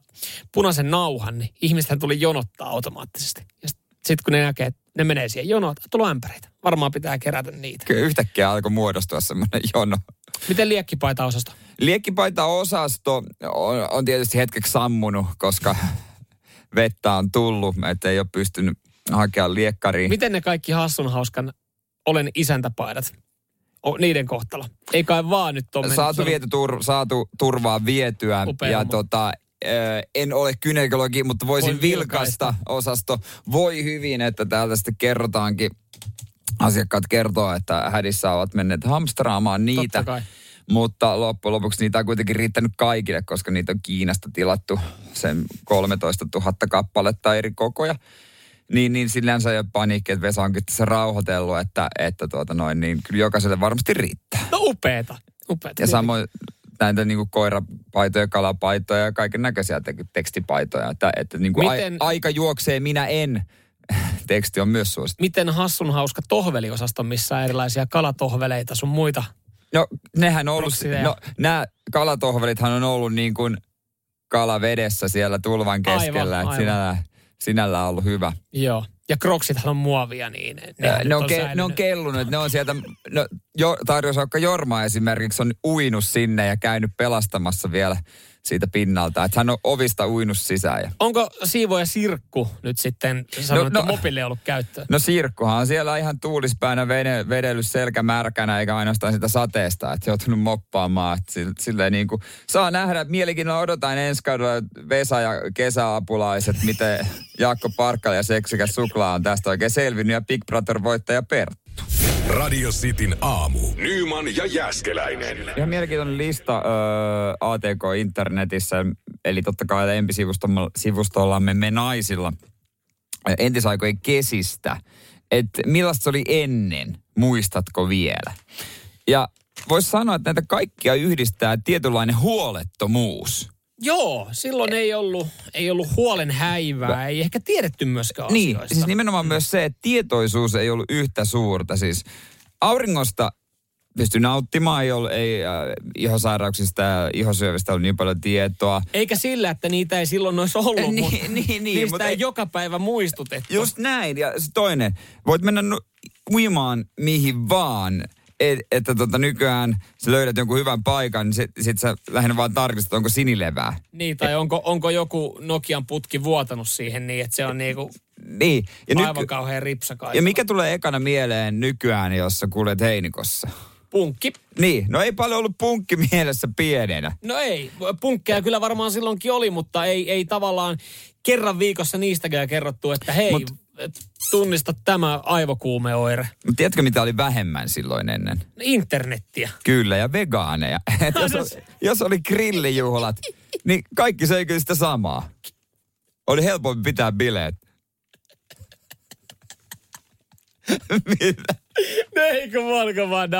punaisen nauhan, niin ihmistähän tuli jonottaa automaattisesti. Ja sitten sit kun ne näkee, että ne menee siihen jonoon, tulee ämpäreitä. Varmaan pitää kerätä niitä. Kyllä yhtäkkiä alkoi muodostua semmoinen jono. Miten liekkipaita-osasto? Liekkipaita-osasto on, on tietysti hetkeksi sammunut, koska vettä on tullut, että ei ole pystynyt hakemaan liekkariin. Miten ne kaikki hassun hauskan olen isäntäpaidat? O, niiden kohtalo. Ei kai vaan nyt ole. Saatu, viety tur, saatu turvaa vietyä Upea ja homma. tota, en ole kynekologi, mutta voisin Voi vilkaista. vilkaista. osasto. Voi hyvin, että täältä sitten kerrotaankin, asiakkaat kertoo, että hädissä ovat menneet hamstraamaan niitä. Totta kai. Mutta loppujen lopuksi niitä on kuitenkin riittänyt kaikille, koska niitä on Kiinasta tilattu sen 13 000 kappaletta eri kokoja. Niin, niin sillänsä ole paniikki, että Vesa onkin tässä rauhoitellut, että, että tuota noin, niin kyllä jokaiselle varmasti riittää. No upeeta. upeeta. Ja samoin näitä niin kuin koirapaitoja, kalapaitoja ja kaiken näköisiä tekstipaitoja. Että, että niin kuin Miten- a, aika juoksee, minä en. Teksti on myös suosittu. Miten hassun hauska tohveliosasto, missä on erilaisia kalatohveleita sun muita? No nehän on ollut, Proksileja. no nämä kalatohvelithan on ollut niin kuin kala vedessä siellä tulvan keskellä. Aivan, aivan. sinä sinällään ollut hyvä. Joo. Ja kroksithan on muovia, niin ne, Ne, ne, on, on ke, ne on kellunut, ne on sieltä, no, jo, Tarjo Saukka Jorma esimerkiksi on uinut sinne ja käynyt pelastamassa vielä siitä pinnalta. Että hän on ovista uinut sisään. Ja... Onko siivoja Sirkku nyt sitten sanonut, No, että no. mopille ei ollut käyttöön? No Sirkkuhan on siellä ihan tuulispäänä vede, vedellyt selkä märkänä eikä ainoastaan sitä sateesta, että joutunut moppaamaan. Että sille, silleen niin kuin, saa nähdä, mielenkiinnolla odotan ensi kaudella Vesa ja kesäapulaiset, miten Jaakko Parkkala ja seksikäs suklaa on tästä oikein selvinnyt ja Big Brother voittaja Perttu. Radio Cityn aamu. Nyman ja Jäskeläinen. Ihan mielenkiintoinen lista ö, ATK Internetissä, eli totta kai lempisivustollamme me naisilla entisaikojen kesistä. Että millaista se oli ennen, muistatko vielä? Ja voisi sanoa, että näitä kaikkia yhdistää tietynlainen huolettomuus. Joo, silloin ei ollut, ei ollut huolen häivää, ei ehkä tiedetty myöskään Niin, asioista. siis nimenomaan myös se, että tietoisuus ei ollut yhtä suurta. Siis auringosta pystyi nauttimaan, ei, ollut, ei äh, ihosairauksista ja ihosyövistä ollut niin paljon tietoa. Eikä sillä, että niitä ei silloin olisi ollut, Niin, mutta niin, niin, niistä mutta ei joka päivä muistutettu. Just näin. Ja toinen, voit mennä uimaan mihin vaan, että tota, nykyään sä löydät jonkun hyvän paikan, niin sit, sit sä lähinnä vaan tarkistat, onko sinilevää. Niin, tai onko, onko joku Nokian putki vuotanut siihen niin, että se on niinku Niin. Ja, aivan nyky- kauhean ripsakaista. ja mikä tulee ekana mieleen nykyään, jos sä kuljet heinikossa? Punkki. Niin, no ei paljon ollut punkki mielessä pienenä. No ei, punkkeja kyllä varmaan silloinkin oli, mutta ei, ei tavallaan kerran viikossa niistäkään kerrottu, että hei, Mut- tunnista tämä aivokuumeoire. Mutta tiedätkö, mitä oli vähemmän silloin ennen? Internettiä. Kyllä, ja vegaaneja. Et jos, oli, jos oli grillijuhlat, niin kaikki söi kyllä sitä samaa. Oli helpompi pitää bileet. mitä, No eikö vaan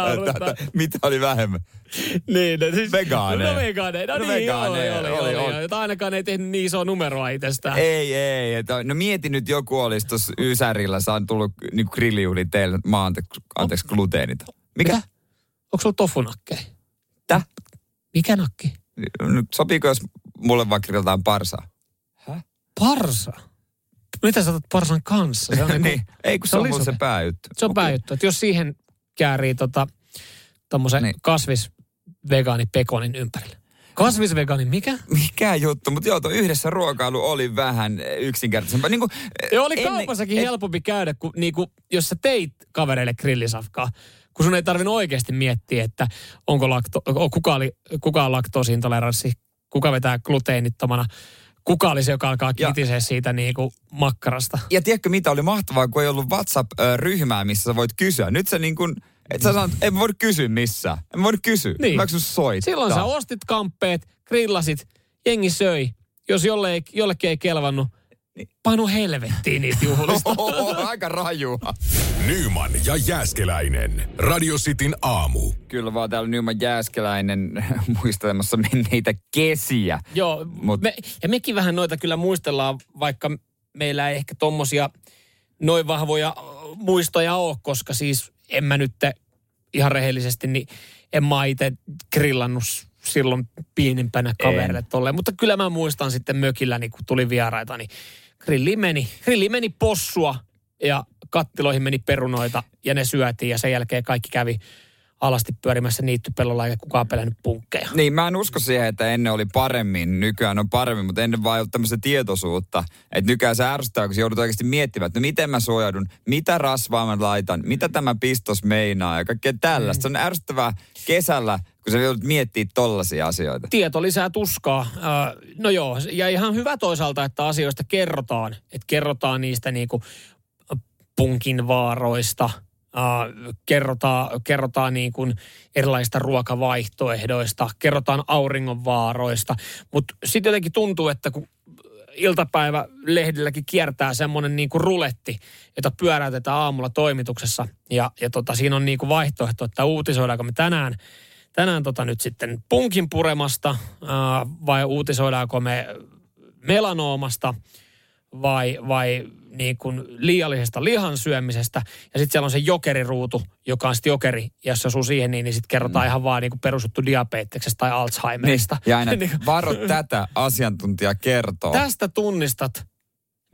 mitä oli vähemmän? niin, no siis, Vegaaneja. No vegaaneja, no, No niin, vegaaneja, oli, oli, oli, oli, oli, oli. Että ainakaan ei tehnyt niin isoa numeroa itsestään. Ei, ei. Että, no mieti nyt, joku olisi tuossa Ysärillä saan tullut niin grillijuhli teille, mä anteeksi, anteeksi gluteenita. Mikä? Mitä? Onko sulla tofunakkeja? Tä? Mikä nakki? Nyt sopiiko, jos mulle vaikka grillataan parsaa? Parsa. Mitä sä otat parsan kanssa? Se on, niinku- niin. Ei, kun se, on mulle se pääjuttu. Se on Okei. pääjuttu, että jos siihen käärii tota, tommosen Niin. niin. Kasvisvegaanipekonin ympärille. Kasvisvegaani, mikä? Mikä juttu, mutta joo, tuo yhdessä ruokailu oli vähän yksinkertaisempaa. Niin kuin, Ja oli ennen- kaupassakin et- helpompi käydä, kun, niinku, jos sä teit kavereille grillisafkaa, kun sun ei tarvinnut oikeasti miettiä, että onko lakto, kuka, oli, kuka on laktoosiintoleranssi, kuka vetää gluteenittomana, kuka oli se, joka alkaa kitisee siitä niinku makkarasta. Ja tiedätkö mitä oli mahtavaa, kun ei ollut WhatsApp-ryhmää, missä sä voit kysyä. Nyt sä niin kuin, et sä sanot, en voi kysyä missään. En voi kysyä. Niin. Mä soittaa. Silloin sä ostit kamppeet, grillasit, jengi söi. Jos jolle ei, jollekin ei kelvannut, niin panu helvettiin niitä juhlista. Oho, aika rajua. Nyman ja Jäskeläinen. Radio Cityn aamu. Kyllä vaan täällä Nyman Jääskeläinen muistelemassa menneitä kesiä. Joo, Mut- me, ja mekin vähän noita kyllä muistellaan, vaikka meillä ei ehkä tommosia noin vahvoja muistoja ole, koska siis en mä nyt ihan rehellisesti, niin en mä itse grillannut silloin pienimpänä kaverille tolleen. Mutta kyllä mä muistan sitten mökillä, niin kun tuli vieraita, niin grilli meni, grilli meni possua ja kattiloihin meni perunoita ja ne syötiin ja sen jälkeen kaikki kävi alasti pyörimässä niittypellolla eikä kukaan pelännyt punkkeja. Niin, mä en usko siihen, että ennen oli paremmin, nykyään on paremmin, mutta ennen vaan ei ollut tämmöistä tietoisuutta. Että nykyään se ärsyttää, kun joudut oikeasti miettimään, että no miten mä suojaudun, mitä rasvaa mä laitan, mitä tämä pistos meinaa ja kaikkea tällaista. Se on ärsyttävää kesällä, kun sä joudut miettimään tollaisia asioita. tieto lisää tuskaa. No joo, ja ihan hyvä toisaalta, että asioista kerrotaan. Että kerrotaan niistä niinku punkin vaaroista, kerrotaan, kerrotaan niin kuin erilaisista ruokavaihtoehdoista, kerrotaan auringon vaaroista. Mutta sitten jotenkin tuntuu, että kun iltapäivälehdelläkin kiertää semmoinen niin kuin ruletti, jota pyöräytetään aamulla toimituksessa. Ja, ja tota, siinä on niin kuin vaihtoehto, että uutisoidaanko me tänään tänään tota nyt sitten punkin puremasta vai uutisoidaanko me melanoomasta vai, vai niin kuin liiallisesta lihan syömisestä. Ja sitten siellä on se jokeriruutu, joka on sitten jokeri. Ja jos se osuu siihen, niin, niin sitten kerrotaan mm. ihan vaan niin kuin perusjuttu diabeteksestä tai Alzheimerista. Niin, ja aina, Niin varo tätä, asiantuntija kertoo. Tästä tunnistat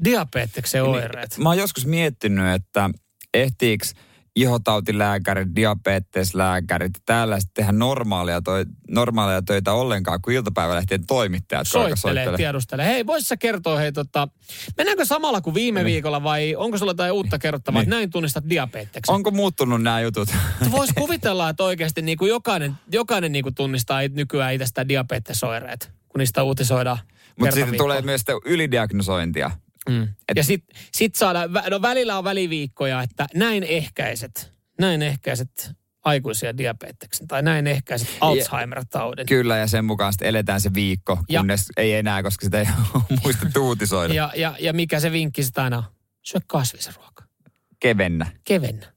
Diabeteksen oireet. Mä oon joskus miettinyt, että ehtiiks ihotautilääkärit, diabeteslääkärit, täällä sitten tehdä normaalia, toi, normaalia töitä ollenkaan kuin iltapäivälehtien toimittajat. Soittelee, soittelee. tiedustelee. Hei, vois sä kertoa, hei tota, mennäänkö samalla kuin viime viikolla vai onko sulla jotain uutta kerrottavaa, että näin tunnistat diabeteksen? Onko muuttunut nämä jutut? Voisi kuvitella, että oikeasti niin kuin jokainen, jokainen niin kuin tunnistaa nykyään itsestään diabetesoireet, kun niistä uutisoidaan. Mutta sitten tulee myös ylidiagnosointia. Mm. Et- Ja sitten sit saadaan, no välillä on väliviikkoja, että näin ehkäiset, näin ehkäiset aikuisia diabeteksen tai näin ehkäiset Alzheimer-taudin. Kyllä, ja sen mukaan sitten eletään se viikko, Ja- kunnes ei enää, koska sitä ei ole muistettu uutisoida. Ja, ja, ja mikä se vinkki sitä aina on? Syö kasvisen ruoka. Kevennä. Kevennä.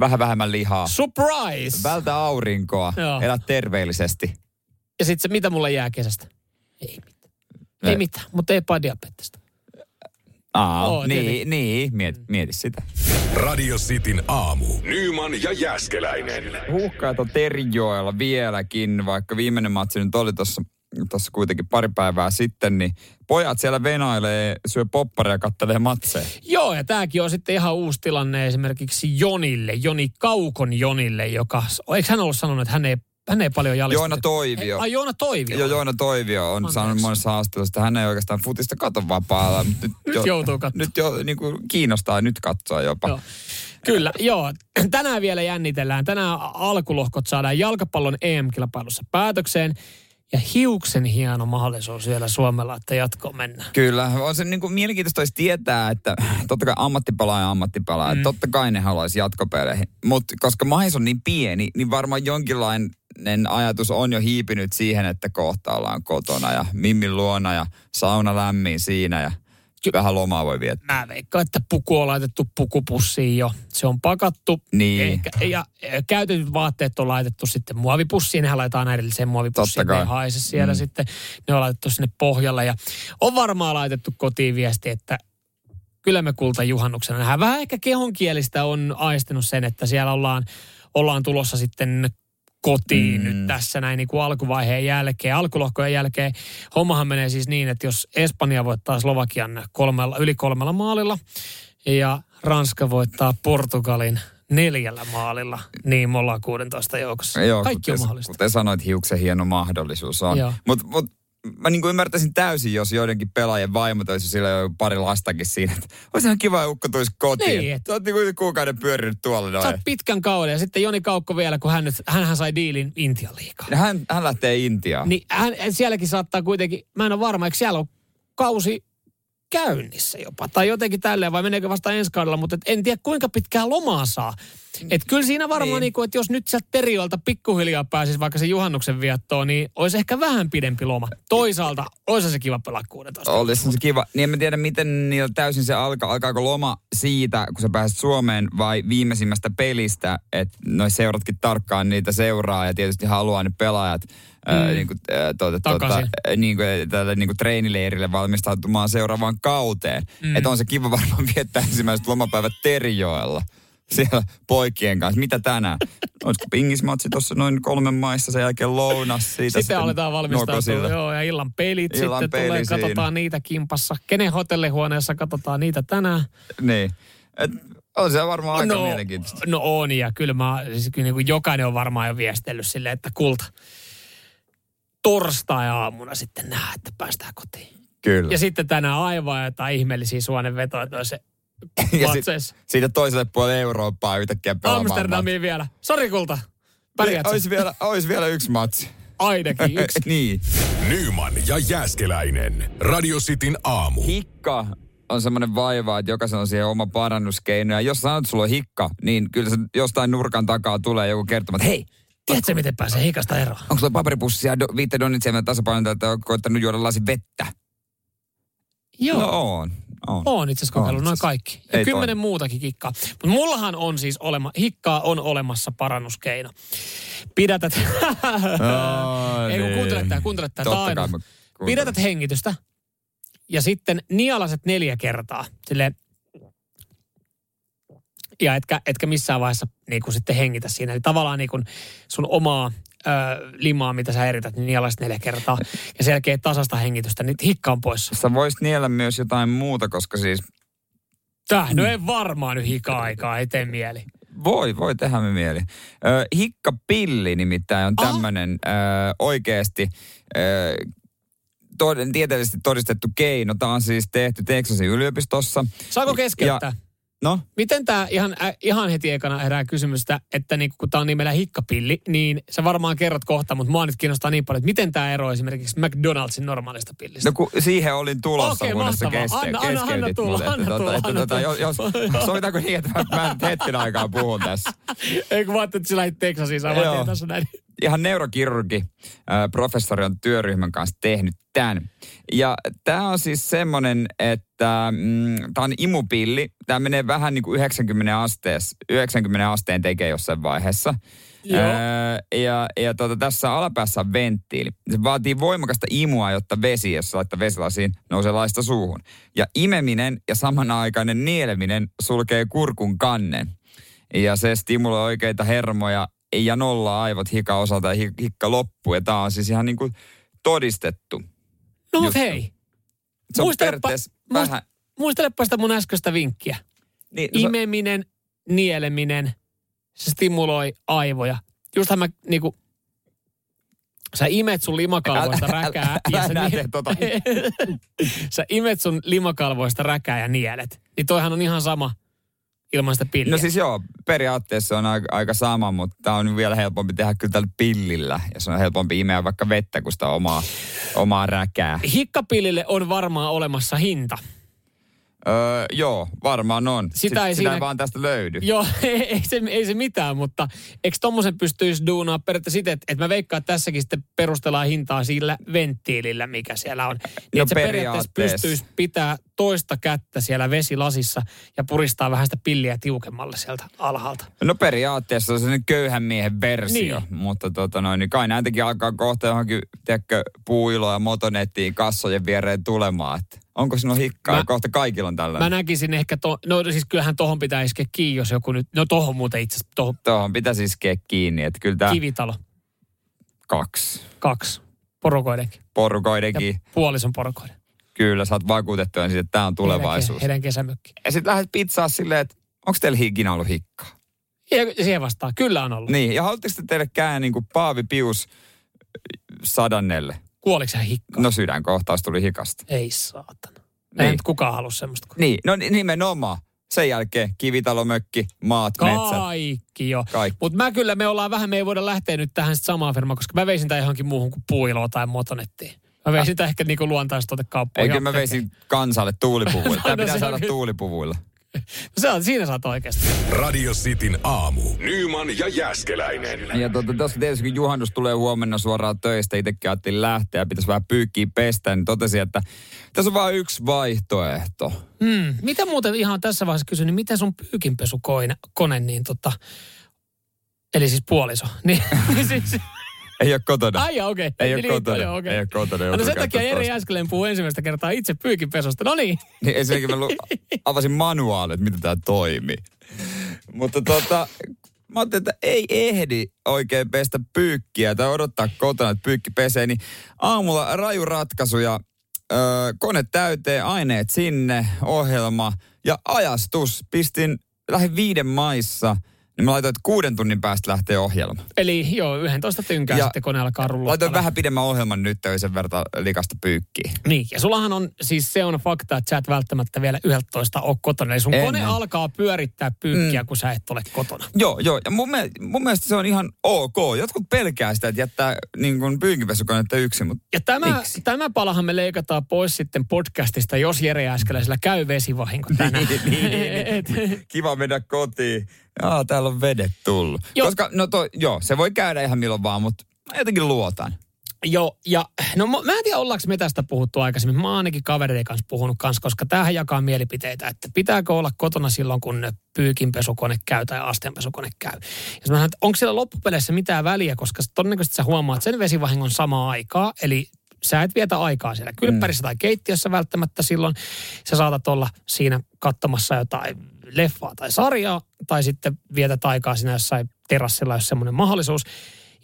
Vähän vähemmän lihaa. Surprise! Vältä aurinkoa. Joo. Elä terveellisesti. ja sitten se, mitä mulla jää kesästä? Ei mitään. Ei Ei. mitään, mutta ei diabetesta. Aa, Oo, niin, tietenkin. niin, mieti, mieti sitä. Radio Cityn aamu. Nyman ja Jäskeläinen. Huuhkajat on Terijoella vieläkin, vaikka viimeinen matsi nyt oli tuossa tuossa kuitenkin pari päivää sitten, niin pojat siellä venailee, syö popparia ja kattelee matseja. Joo, ja tämäkin on sitten ihan uusi tilanne esimerkiksi Jonille, Joni Kaukon Jonille, joka, eikö hän ollut sanonut, että hän ei, hän ei paljon jalista? Joona Toivio. Ai Joona Toivio. Joo, Joona Toivio on Anteeksi. sanonut monessa haastattelussa, että hän ei oikeastaan futista kato vapaalla. mutta Nyt joutuu katsomaan. Nyt jo niin kuin kiinnostaa nyt katsoa jopa. Joo. Kyllä, joo. Tänään vielä jännitellään. Tänään alkulohkot saadaan jalkapallon EM-kilpailussa päätökseen. Ja hiuksen hieno mahdollisuus vielä Suomella, että jatkoon mennään. Kyllä, on se niin kuin mielenkiintoista olisi tietää, että totta kai ammattipelaaja ja ammattipelaaja, mm. totta kai ne haluaisi jatkopeleihin. Mutta koska mahis on niin pieni, niin varmaan jonkinlainen ajatus on jo hiipinyt siihen, että kohta ollaan kotona ja Mimmin luona ja sauna lämmin siinä ja vähän lomaa voi viettää. Mä veikkaan, että puku on laitettu pukupussiin jo. Se on pakattu. Niin. Ehkä, ja käytetyt vaatteet on laitettu sitten muovipussiin. Nehän laitetaan edelliseen muovipussiin. Ne haise siellä mm. sitten. Ne on laitettu sinne pohjalle. Ja on varmaan laitettu kotiin viesti, että kyllä me kulta juhannuksena nähdään. Vähän ehkä kehonkielistä on aistinut sen, että siellä ollaan, ollaan tulossa sitten kotiin mm. nyt tässä näin niin kuin alkuvaiheen jälkeen, alkulohkojen jälkeen. Hommahan menee siis niin, että jos Espanja voittaa Slovakian kolmella, yli kolmella maalilla ja Ranska voittaa Portugalin neljällä maalilla, niin me ollaan 16 joukossa. Kaikki on kuten, mahdollista. Kuten sanoit, hiuksen hieno mahdollisuus on. Joo. Mutta mut, mä niin kuin ymmärtäisin täysin, jos joidenkin pelaajien vaimot olisi sillä jo pari lastakin siinä. Että olisi ihan kiva, että ukko tulisi kotiin. Niin, et- Sä oot niin kuin kuukauden pyörinyt tuolla Sä noin. oot pitkän kauden ja sitten Joni Kaukko vielä, kun hän, nyt, hänhän sai diilin Intian liikaa. Hän, hän lähtee Intiaan. Niin hän, sielläkin saattaa kuitenkin, mä en ole varma, eikö siellä on kausi käynnissä jopa. Tai jotenkin tälleen, vai meneekö vasta ensi kaudella, mutta et en tiedä kuinka pitkää lomaa saa. Et kyllä siinä varmaan, Niin. niin. Niin että jos nyt sieltä Teriolta pikkuhiljaa pääsisi vaikka se juhannuksen viettoon, niin olisi ehkä vähän pidempi loma. Toisaalta olisi se kiva pelaa 16. Olisi se kiva. Niin en mä tiedä, miten niillä täysin se alkaa. Alkaako loma siitä, kun sä pääset Suomeen vai viimeisimmästä pelistä, että noi seuratkin tarkkaan niitä seuraa ja tietysti haluaa ne pelaajat mm. niin kuin, ää, tuota, tuota, Takaisin. ää, niin kuin, tälle niin kuin treenileirille valmistautumaan seuraavaan kauteen. Mm. Että on se kiva varmaan viettää ensimmäiset lomapäivät Terijoella siellä poikien kanssa. Mitä tänään? Olisiko pingismatsi tuossa noin kolmen maissa, sen jälkeen lounas siitä. Sitten aletaan valmistautua, joo, ja illan pelit Illan sitten peli tulee, siinä. katsotaan niitä kimpassa. Kenen hotellihuoneessa katsotaan niitä tänään? Niin. Et, on se varmaan aika no, mielenkiintoista. No on, ja kyllä, mä, siis kyllä niin kuin jokainen on varmaan jo viestellyt silleen, että kulta torstai-aamuna sitten nähdään, että päästään kotiin. Kyllä. Ja sitten tänään aivan jotain ihmeellisiä suonenvetoja, se Ja sit, siitä toiselle puolelle Eurooppaa yhtäkkiä pelaamaan. Amsterdamiin vielä. Sori kulta. Pärjät sä? Olisi vielä, olisi vielä yksi matsi. Ainakin yksi. niin. Nyman ja Jäskeläinen. Radio Cityn aamu. Hikka on semmoinen vaiva, että jokaisella on siihen oma parannuskeino. Ja jos sanot, että sulla on hikka, niin kyllä se jostain nurkan takaa tulee joku kertomaan, että hei, Tiedätkö, miten pääsee hikasta eroon? onko sulla paperipussi ja do, donitsia tasapainoita, että oot koittanut juoda lasi vettä? Joo. No on. on. Oon itse asiassa kokeillut On noin kaikki. Ja Ei kymmenen toimi. muutakin kikkaa. Mutta mullahan on siis olema, hikkaa on olemassa parannuskeino. Pidätät... Ai Ei kun niin. kuuntele tää, kuuntele tää. On. Pidätät hengitystä ja sitten nialaset neljä kertaa. Silleen, ja etkä, etkä missään vaiheessa niin kuin sitten hengitä siinä. Eli tavallaan niin kuin sun omaa ö, limaa, mitä sä erität, niin nielasit neljä kertaa. Ja sen jälkeen tasasta hengitystä, niin hikka on poissa. Sä voisit niellä myös jotain muuta, koska siis Täh, no ei varmaan nyt hika-aikaa, ei tee mieli. voi, voi tehdä me mieli. Ö, hikkapilli nimittäin on Aha. tämmöinen oikeasti ö, tod- tieteellisesti todistettu keino. Tämä on siis tehty Texasin yliopistossa. Saako keskeyttää? No, Miten tämä ihan, äh, ihan heti ekana herää kysymystä, että niinku, kun tämä on nimellä hikkapilli, niin sä varmaan kerrot kohta, mutta mua nyt kiinnostaa niin paljon, että miten tämä eroaa esimerkiksi McDonaldsin normaalista pillistä? No kun siihen olin tulossa, Okei, kunnes sä Anna- anna- anna tulla, mulle. anna Että tulla, että anna tota, tulla. jos, jos, sovitaanko niin, että mä, mä hetken aikaa puhun tässä. Ei kun mä ajattelin, että sä lähdit Texasiin tien tässä näin. Ihan neurokirurgi, professori on työryhmän kanssa tehnyt tämän. Ja tämä on siis semmoinen, että mm, tämä on imupilli. Tämä menee vähän niin kuin 90, astees, 90 asteen tekee jossain vaiheessa. Joo. Öö, ja ja tota, tässä alapäässä on venttiili. Se vaatii voimakasta imua, jotta vesi, jos laittaa vesilasiin, nousee laista suuhun. Ja imeminen ja samanaikainen nieleminen sulkee kurkun kannen. Ja se stimuloi oikeita hermoja ja nollaa aivot hika osalta ja hi- hikka loppuu. Ja tämä on siis ihan niin kuin todistettu. No mut Just. hei, Se Muistelepa- vähän... muistelepa sitä mun äskeistä vinkkiä. Niin, no se- Imeminen, nieleminen, se stimuloi aivoja. Justhan mä niinku, sä imet sun limakalvoista Älä- räkää. älä ja sä, nie- tee tota. sä imet sun limakalvoista räkää ja nielet. Niin toihan on ihan sama ilman sitä pilliä. No siis joo, periaatteessa on aika, aika sama, mutta tämä on vielä helpompi tehdä kyllä tällä pillillä. Ja se on helpompi imeä vaikka vettä kuin sitä omaa, omaa räkää. Hikkapillille on varmaan olemassa hinta. Öö, joo, varmaan on. Sitä Sitä, ei ei, sitä siinä- ei vaan tästä löydy. Joo, ei se, ei se mitään, mutta eikö tommosen pystyisi duunaa periaatteessa siten, että, että mä veikkaan, että tässäkin sitten perustellaan hintaa sillä venttiilillä, mikä siellä on. Niin, No että se periaatteessa periaatteessa. pystyisi pitää toista kättä siellä vesilasissa ja puristaa vähän sitä pilliä tiukemmalle sieltä alhaalta. No periaatteessa se on köyhän miehen versio, Niin. mutta tota noin, niin kai näitäkin alkaa kohta johonkin, tiedätkö, puuilo ja motonettiin kassojen viereen tulemaan. Että onko sinun hikkaa? Mä- Mä, kohta kaikilla on Mä tällainen. näkisin ehkä, to, no siis kyllähän tohon pitää iskeä kiinni, jos joku nyt, no tohon muuten itse asiassa, tohon Tuohon pitäisi iskeä kiinni, että kyllä tämä kivitalo, kaksi kaksi, porukoidenkin ja porukoidenkin. puolison porukoiden. Kyllä, sä oot vakuutettu siitä, että tämä on tulevaisuus. Heidän, heidän kesämökki. Ja sitten lähdet pizzaa silleen, että onko teillä ikinä ollut hikkaa? Ja siihen vastaa, kyllä on ollut. Niin, ja haluatteko te tehdä käyn niin kuin Paavi Pius sadannelle? Kuoliko hän hikkaan? No sydänkohtaus tuli hikasta. Ei saatana. Niin. Ei kukaan halua semmoista. Niin, no ni- nimenomaan. Sen jälkeen kivitalomökki, maat, metsät, Kaikki jo. kaikki. Mutta mä kyllä, me ollaan vähän, me ei voida lähteä nyt tähän sit samaan firmaan, koska mä veisin tämän johonkin muuhun kuin puiloon tai motonettiin. Mä veisin tämän ehkä niinku luontaistuotekauppoihin. Eikö mä veisin kansalle tuulipuvuilla? Tämä No pitää saada on kyllä. tuulipuvuilla. Se on, siinä saat oikeasti. Radio Cityn aamu. Nyman ja Jäskeläinen. Ja tuota, tuossa tietysti kun juhannus tulee huomenna suoraan töistä, itsekin ajattelin lähteä ja pitäisi vähän pyykkiä pestä, niin totesin, että tässä on vain yksi vaihtoehto. Hmm. Mitä muuten ihan tässä vaiheessa kysyn, niin miten sun pyykinpesukone, kone, niin tota, eli siis puoliso, niin, niin siis, Ei ole kotona. ai okei. Ei ole Niin, kotona. joo, okei. Ei ole kotona. No sen takia toista. Jääskeleen puhuu ensimmäistä kertaa itse pyykinpesusta. No niin. Niin ensinnäkin mä lu- avasin manuaalit, miten tämä toimii. Mutta tota, mä ajattelin, että ei ehdi oikein pestä pyykkiä tai odottaa kotona, että pyykki pesee, niin aamulla raju ratkaisu ja öö, kone täyteen, aineet sinne, ohjelma ja ajastus. Pistin lähin viiden maissa, niin mä laitoin, että kuuden tunnin päästä lähtee ohjelma. Eli joo, 11 tynkää Ja sitten kone alkaa rullata. Laitoin vähän pidemmän ohjelman nyt, sen verran likasta pyykkiä. Niin, ja sullahan on, siis se on fakta, että sä et välttämättä vielä 11 ole kotona. Eli sun En, kone en. alkaa pyörittää pyykkiä, mm. kun sä et ole kotona. Joo, joo. Ja mun, mielestä, mun mielestä se on ihan ok. Jotkut pelkää sitä, että jättää niin kuin pyykinpesukonetta yksin, mutta Ja tämä, Miksi? tämä palahan me leikataan pois sitten podcastista, jos Jere Äskeläisellä käy vesivahinko tänään. Niin, niin, niin. Et- kiva mennä kotiin. Jaa, täällä on vedet tullut. Joo. Joo. Koska, no to, joo, se voi käydä ihan milloin vaan, mutta mä jotenkin luotan. Joo, ja no mä en tiedä, ollaanko me tästä puhuttu aikaisemmin. Mä oon ainakin kavereiden kanssa puhunut kanssa, koska tämähän jakaa mielipiteitä, että pitääkö olla kotona silloin, kun pyykinpesukone käy tai astianpesukone käy. Ja mä sanon, että onko siellä loppupeleissä mitään väliä, koska todennäköisesti sä huomaat sen vesivahingon samaa aikaa, eli sä et vietä aikaa siellä kylppärissä tai keittiössä välttämättä silloin. Sä saatat olla siinä katsomassa jotain leffaa tai sarjaa, tai sitten vietät aikaa siinä jossain terassilla, jos semmoinen mahdollisuus.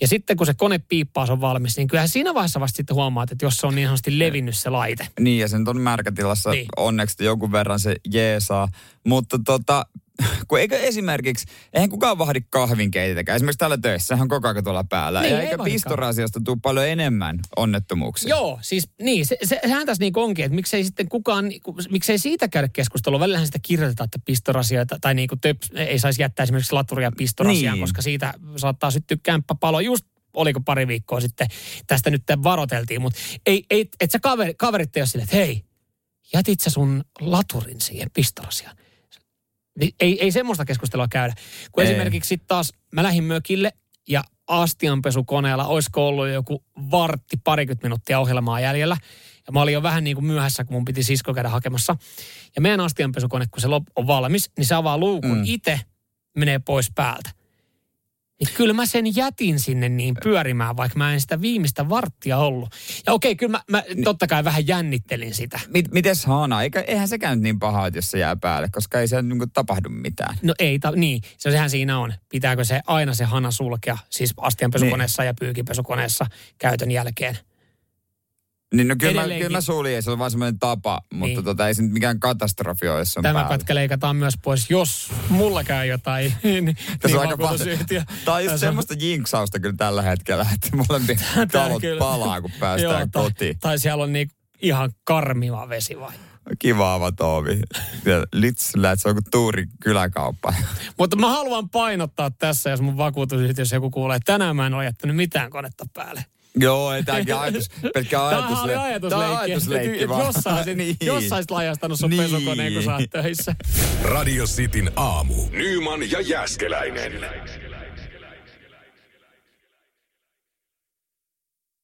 Ja sitten kun se konepiippaus on valmis, niin kyllähän siinä vaiheessa vasta sitten huomaat, että jos se on niin sanotusti levinnyt se laite. Niin, ja sen on märkätilassa niin. onneksi jonkun verran se jeesaa. Mutta tota, kun eikö esimerkiksi, eihän kukaan vahdi kahvinkeitäkään. Esimerkiksi täällä töissä, sehän on koko ajan tuolla päällä. Niin, ja ei eikä vahdikaan. pistorasiasta tule paljon enemmän onnettomuuksia. Joo, siis niin, se, se, sehän tässä niin onkin, että miksei sitten kukaan, miksei siitä käydä keskustelua. Välillähän sitä kirjoitetaan, että pistorasioita tai niin kuin töps, ei saisi jättää esimerkiksi laturia pistorasiaan, Niin. koska siitä saattaa syttyä kämppäpalo. Just oliko pari viikkoa sitten, tästä nyt varoteltiin, mutta ei, ei, et sä kaveri, kaverit ei ole silleen, että hei, jätit sä sun laturin siihen pistorasiaan? Niin Ei, ei semmoista keskustelua käydä. Kun Ei. esimerkiksi sitten taas mä lähdin mökille ja astianpesukoneella olisiko ollut joku vartti, parikymmentä minuuttia ohjelmaa jäljellä. Ja mä olin jo vähän niin kuin myöhässä, kun mun piti sisko käydä hakemassa. Ja meidän astianpesukone, kun se on valmis, niin se avaa luukun Mm. itse, menee pois päältä. Niin kyllä mä sen jätin sinne niin pyörimään, vaikka mä en sitä viimeistä varttia ollut. Ja okei, kyllä mä, mä totta kai vähän jännittelin sitä. Mit, mites Hana? Eikä, eihän sekään nyt niin paha, että jos se jää päälle, koska ei se niin kuin tapahdu mitään. No ei, ta- niin, se sehän siinä on. Pitääkö se aina se hana sulkea, siis astianpesukoneessa ja pyykinpesukoneessa käytön jälkeen? Niin no kyllä mä, kyllä mä suljin, se on vaan semmoinen tapa, mutta Niin. niin. tota, ei se nyt mikään katastrofi ole, jos on Tämä päällä. pätkä leikataan myös pois, jos mulla käy jotain. niin, Tässä on aika paljon. Tämä on just Tässä on- semmoista jinksausta kyllä tällä hetkellä, että molempien talot kyllä. palaa, kun päästään Joo, tai, kotiin. tai siellä on niin ihan karmiva vesi vai? Kiva avata ovi. Että se on kuin Tuurin kyläkauppa. Mutta mä haluan painottaa tässä, jos mun vakuutusyhtiössä joku kuulee, että tänään mä en ole jättänyt mitään konetta päälle. Joo, ei tämäkin ajatus, pelkkä ajatusle- Tää on ajatusleikki. ajatusleikki että vaan. Jossain, sit, Niin. jossain sit lajastanut sun Niin. pesukoneen, kun sä oot töissä. Radio Cityn aamu. Nyman ja Jäskeläinen.